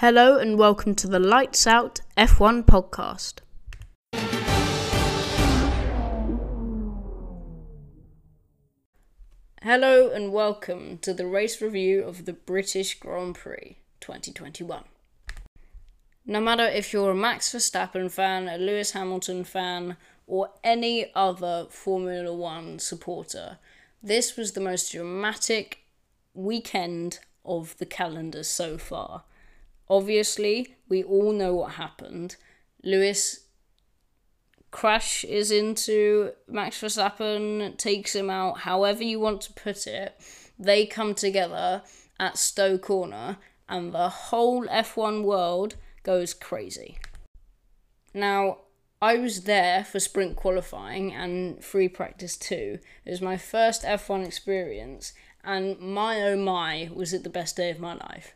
Hello and welcome to the Lights Out F1 podcast. Hello and welcome to the race review of the British Grand Prix 2021. No matter if you're a Max Verstappen fan, a Lewis Hamilton fan, or any other Formula One supporter, this was the most dramatic weekend of the calendar so far. Obviously, we all know what happened. Lewis crashes into Max Verstappen, takes him out, however you want to put it. They come together at Stowe Corner, and the whole F1 world goes crazy. Now, I was there for sprint qualifying and free practice too. It was my first F1 experience, and my oh my, was it the best day of my life.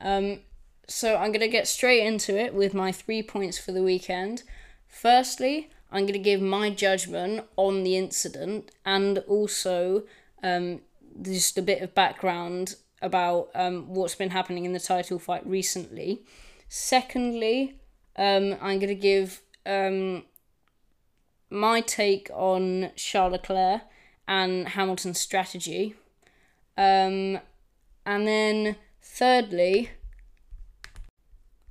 Um, so I'm going to get straight into it with my three points for the weekend. Firstly, I'm going to give my judgment on the incident and also um, just a bit of background about um, what's been happening in the title fight recently. Secondly, um, I'm going to give um, my take on Charles Leclerc and Hamilton's strategy. Um, and then thirdly,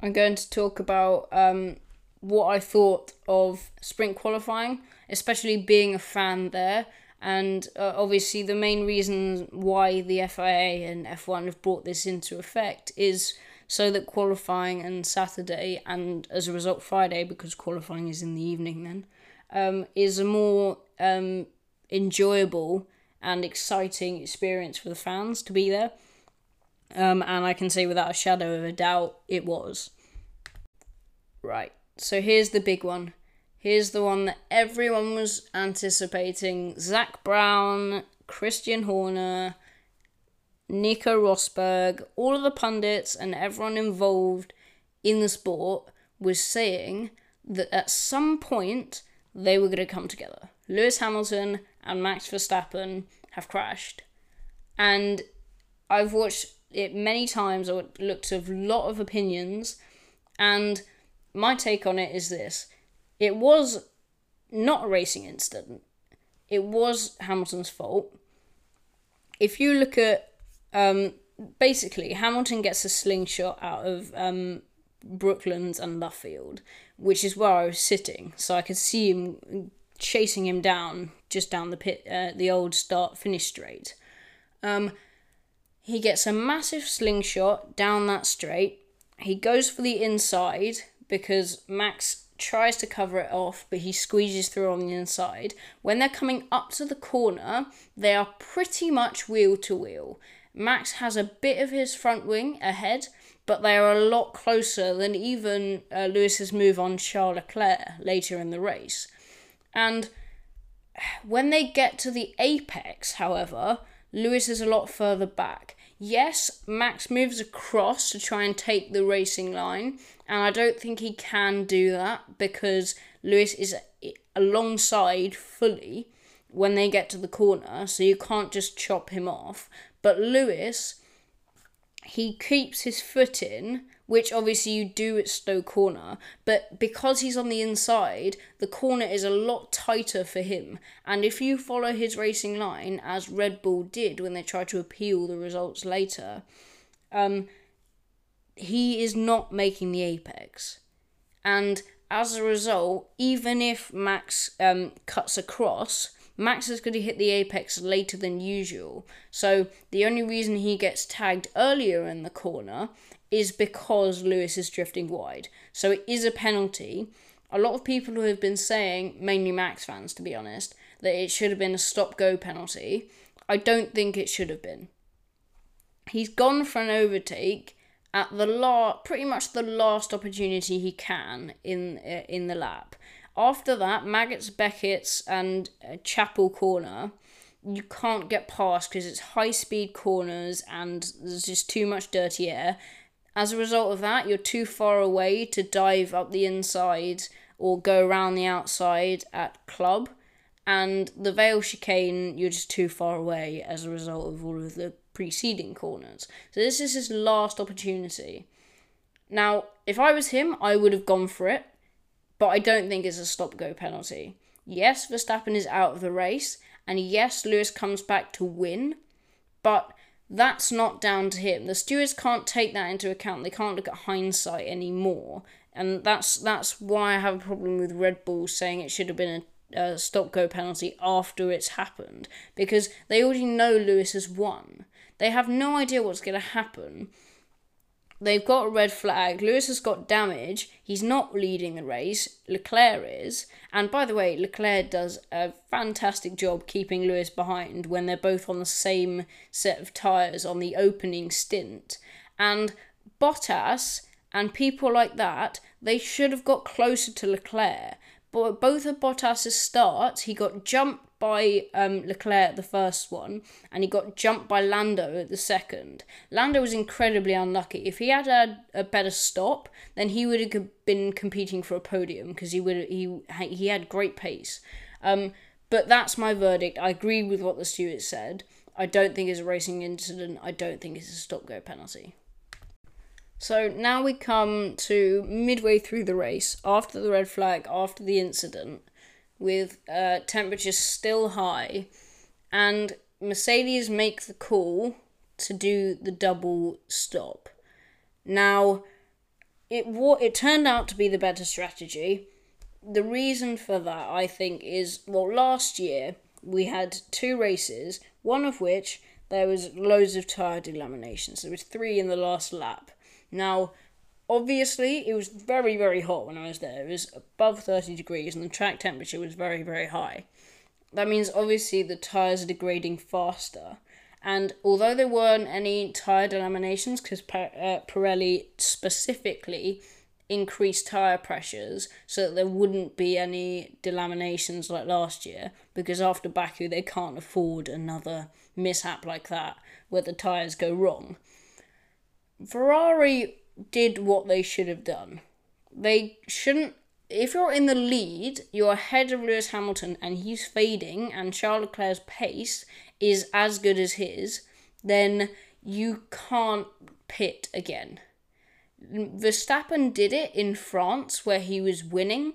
I'm going to talk about um, what I thought of sprint qualifying, especially being a fan there. And uh, obviously, the main reason why the FIA and F1 have brought this into effect is so that qualifying and Saturday, and as a result, Friday, because qualifying is in the evening then, um, is a more um, enjoyable and exciting experience for the fans to be there. Um, and I can say without a shadow of a doubt, it was. Right, so here's the big one. Here's the one that everyone was anticipating Zak Brown, Christian Horner, Nico Rosberg, all of the pundits, and everyone involved in the sport was saying that at some point they were going to come together. Lewis Hamilton and Max Verstappen have crashed. And I've watched it many times, I looked at a lot of opinions, and my take on it is this it was not a racing incident, it was Hamilton's fault. If you look at um, basically, Hamilton gets a slingshot out of um, Brooklands and Luffield, which is where I was sitting, so I could see him chasing him down just down the pit, uh, the old start finish straight. Um, he gets a massive slingshot down that straight. He goes for the inside because Max tries to cover it off, but he squeezes through on the inside. When they're coming up to the corner, they are pretty much wheel to wheel. Max has a bit of his front wing ahead, but they are a lot closer than even uh, Lewis's move on Charles Leclerc later in the race. And when they get to the apex, however, Lewis is a lot further back. Yes, Max moves across to try and take the racing line, and I don't think he can do that because Lewis is alongside fully when they get to the corner, so you can't just chop him off. But Lewis, he keeps his foot in, which obviously you do at Stowe Corner, but because he's on the inside, the corner is a lot tighter for him. And if you follow his racing line, as Red Bull did when they tried to appeal the results later, um, he is not making the apex. And as a result, even if Max um, cuts across, Max is going to hit the apex later than usual. So the only reason he gets tagged earlier in the corner is because Lewis is drifting wide. So it is a penalty. A lot of people who have been saying, mainly Max fans to be honest, that it should have been a stop go penalty. I don't think it should have been. He's gone for an overtake at the la- pretty much the last opportunity he can in uh, in the lap. After that, Maggotts, Becketts, and uh, Chapel Corner, you can't get past because it's high speed corners and there's just too much dirty air. As a result of that, you're too far away to dive up the inside or go around the outside at club. And the Vale chicane, you're just too far away as a result of all of the preceding corners. So this is his last opportunity. Now, if I was him, I would have gone for it, but I don't think it's a stop go penalty. Yes, Verstappen is out of the race, and yes, Lewis comes back to win, but that's not down to him. The stewards can't take that into account. They can't look at hindsight anymore, and that's that's why I have a problem with Red Bull saying it should have been a, a stop go penalty after it's happened because they already know Lewis has won. They have no idea what's going to happen They've got a red flag. Lewis has got damage. He's not leading the race. Leclerc is. And by the way, Leclerc does a fantastic job keeping Lewis behind when they're both on the same set of tyres on the opening stint. And Bottas and people like that, they should have got closer to Leclerc. But both of Bottas's starts, he got jumped by um, Leclerc at the first one, and he got jumped by Lando at the second. Lando was incredibly unlucky. If he had had a better stop, then he would have been competing for a podium because he would he he had great pace. Um, but that's my verdict. I agree with what the steward said. I don't think it's a racing incident. I don't think it's a stop go penalty. So now we come to midway through the race, after the red flag, after the incident with uh, temperatures still high, and Mercedes make the call to do the double stop. Now, it it turned out to be the better strategy. The reason for that, I think, is well, last year we had two races, one of which there was loads of tire delaminations. There was three in the last lap. Now, obviously it was very very hot when I was there. It was above 30 degrees and the track temperature was very very high. That means obviously the tires are degrading faster. And although there weren't any tire delaminations because uh, Pirelli specifically increased tire pressures so that there wouldn't be any delaminations like last year because after Baku they can't afford another mishap like that where the tires go wrong. Ferrari did what they should have done. They shouldn't. If you're in the lead, you're ahead of Lewis Hamilton and he's fading, and Charles Leclerc's pace is as good as his, then you can't pit again. Verstappen did it in France where he was winning,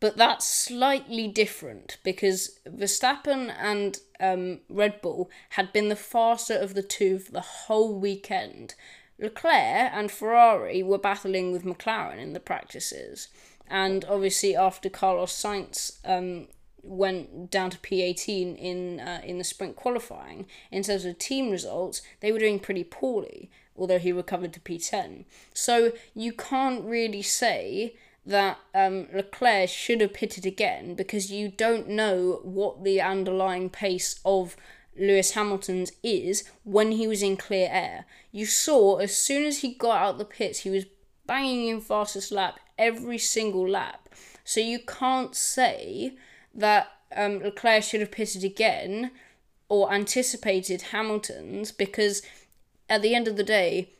but that's slightly different because Verstappen and um, Red Bull had been the faster of the two for the whole weekend. Leclerc and Ferrari were battling with McLaren in the practices. And obviously, after Carlos Sainz um, went down to P18 in uh, in the sprint qualifying, in terms of team results, they were doing pretty poorly, although he recovered to P10. So you can't really say that um, Leclerc should have pitted again because you don't know what the underlying pace of Lewis Hamilton's is when he was in clear air. You saw as soon as he got out the pits, he was banging in fastest lap every single lap. So you can't say that um, Leclerc should have pitted again or anticipated Hamilton's because at the end of the day,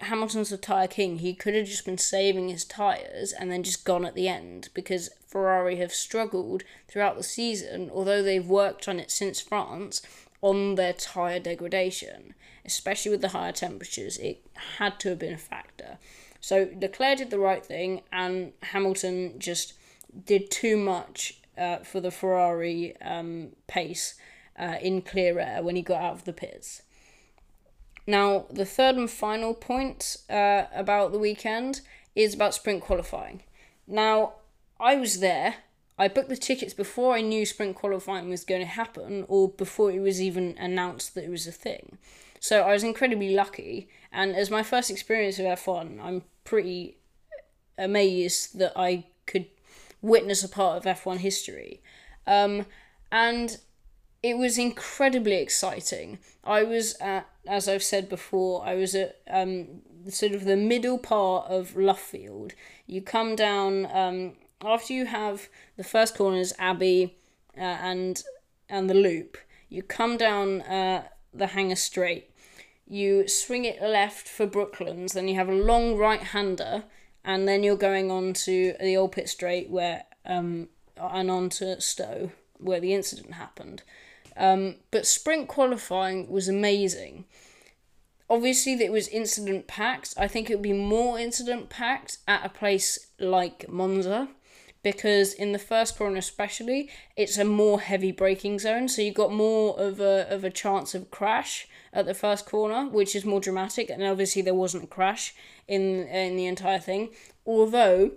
Hamilton's a tyre king. He could have just been saving his tyres and then just gone at the end because Ferrari have struggled throughout the season, although they've worked on it since France on their tyre degradation, especially with the higher temperatures. It had to have been a factor. So Leclerc did the right thing, and Hamilton just did too much uh, for the Ferrari um, pace uh, in clear air when he got out of the pits. Now, the third and final point uh, about the weekend is about sprint qualifying. Now, I was there I booked the tickets before I knew sprint qualifying was going to happen or before it was even announced that it was a thing. So I was incredibly lucky, and as my first experience of F1, I'm pretty amazed that I could witness a part of F1 history. Um, and it was incredibly exciting. I was at, as I've said before, I was at um, sort of the middle part of Luffield. You come down um, after you have the first corners, Abbey, uh, and and the loop, you come down uh, the hangar straight. You swing it left for Brooklands, then you have a long right hander, and then you're going on to the old pit straight where um, and on to Stowe where the incident happened. Um, but sprint qualifying was amazing. obviously it was incident packed. I think it would be more incident packed at a place like Monza because in the first corner especially it's a more heavy braking zone so you've got more of a of a chance of crash at the first corner which is more dramatic and obviously there wasn't a crash in in the entire thing. Although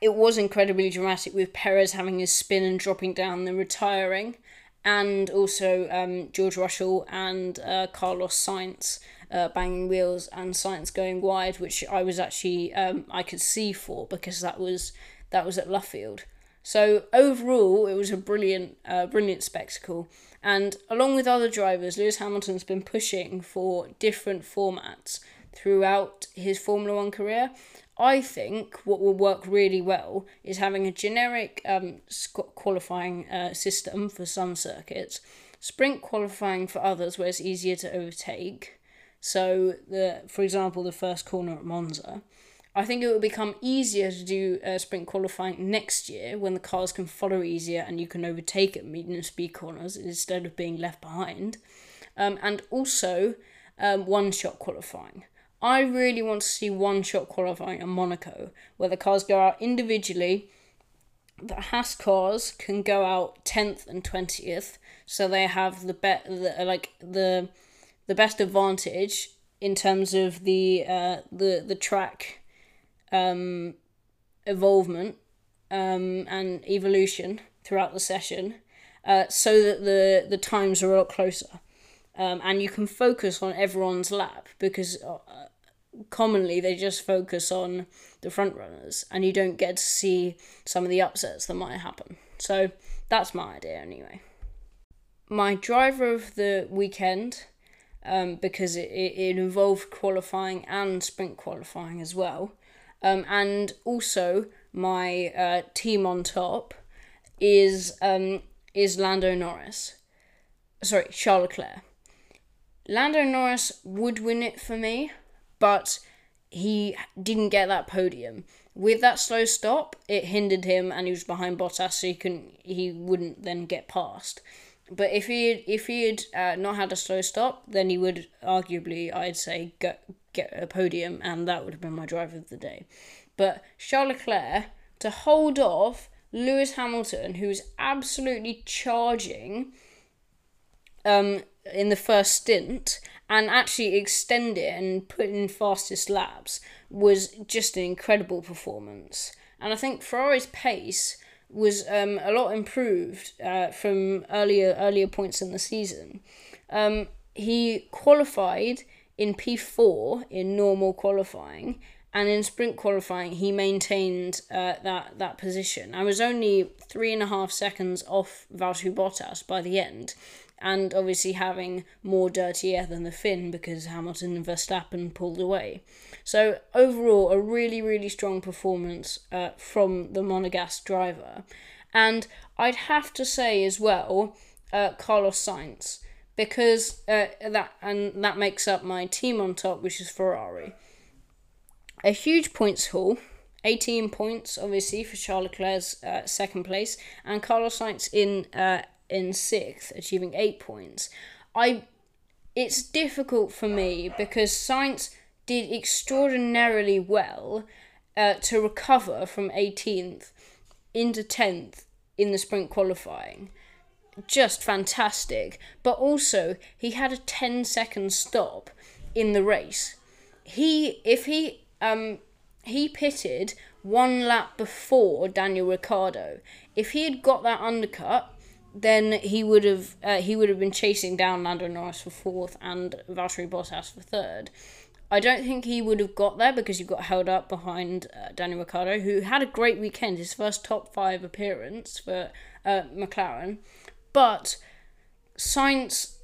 it was incredibly dramatic with Perez having his spin and dropping down then retiring and also um, George Russell and uh, Carlos Sainz uh, banging wheels and Sainz going wide, which I was actually um, I could see for because that was that was at Luffield. So overall, it was a brilliant, uh, brilliant spectacle. And along with other drivers, Lewis Hamilton's been pushing for different formats throughout his Formula One career. I think what will work really well is having a generic um, qualifying uh, system for some circuits, sprint qualifying for others where it's easier to overtake. So, the for example, the first corner at Monza, I think it will become easier to do uh, sprint qualifying next year when the cars can follow easier and you can overtake at medium speed corners instead of being left behind. Um, and also um, one shot qualifying. I really want to see one shot qualifying at Monaco where the cars go out individually. The Haas cars can go out 10th and 20th, so they have the bet the, like the the best advantage in terms of the uh, the the track um, evolvement um, and evolution throughout the session uh, so that the, the times are a lot closer. Um, and you can focus on everyone's lap because uh, commonly they just focus on the front runners and you don't get to see some of the upsets that might happen. So that's my idea anyway. My driver of the weekend, um, because it, it, it involved qualifying and sprint qualifying as well, um, and also my uh, team on top is um, is Lando Norris. Sorry, Charles Leclerc. Lando Norris would win it for me, but he didn't get that podium. With that slow stop, it hindered him, and he was behind Bottas, so he couldn't, he wouldn't then get past. But if he if he had uh, not had a slow stop, then he would arguably, I'd say, get get a podium, and that would have been my driver of the day. But Charles Leclerc to hold off Lewis Hamilton, who's absolutely charging um, in the first stint, and actually extend it and put in fastest laps was just an incredible performance. And I think Ferrari's pace was um, a lot improved uh, from earlier earlier points in the season. Um, he qualified in P4 in normal qualifying, and in sprint qualifying he maintained uh, that that position. I was only three and a half seconds off Valtteri Bottas by the end, and obviously having more dirty air than the Finn because Hamilton and Verstappen pulled away. So overall, a really really strong performance uh, from the Monegasque driver, and I'd have to say as well, uh, Carlos Sainz because uh, that and that makes up my team on top, which is Ferrari. A huge points haul, 18 points obviously for Charles Leclerc's uh, second place, and Carlos Sainz in uh, in sixth, achieving eight points. I it's difficult for me because Sainz did extraordinarily well uh, to recover from 18th into 10th in the sprint qualifying just fantastic. But also, he had a 10 second stop in the race. He, if he, um, he pitted one lap before Daniel Ricciardo. If he had got that undercut, then he would have uh, he would have been chasing down Lando Norris for fourth and Valtteri Bottas for third. I don't think he would have got there because he got held up behind uh, Daniel Ricciardo, who had a great weekend, his first top five appearance for uh, McLaren. But Sainz,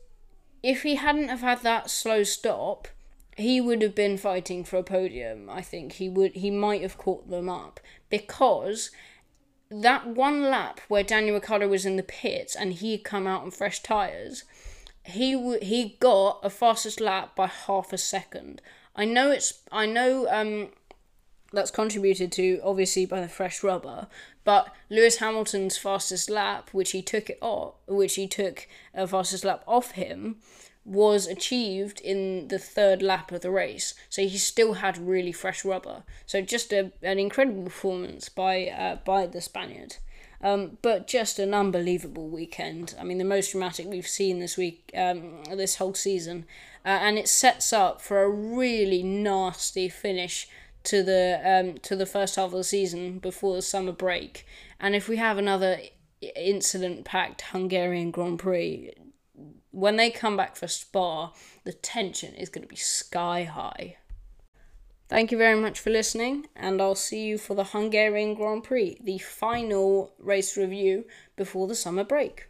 if he hadn't have had that slow stop, he would have been fighting for a podium. I think he would. He might have caught them up because that one lap where Daniel Ricciardo was in the pits and he had come out on fresh tires, he w- he got a fastest lap by half a second. I know it's I know um that's contributed to obviously by the fresh rubber, but Lewis Hamilton's fastest lap, which he took it off, which he took a fastest lap off him, was achieved in the third lap of the race. So he still had really fresh rubber. So just a, an incredible performance by uh, by the Spaniard. Um, but just an unbelievable weekend. I mean, the most dramatic we've seen this week, um, this whole season, uh, and it sets up for a really nasty finish to the um, to the first half of the season before the summer break. And if we have another incident-packed Hungarian Grand Prix, when they come back for Spa, the tension is going to be sky high. Thank you very much for listening, and I'll see you for the Hungarian Grand Prix, the final race review before the summer break.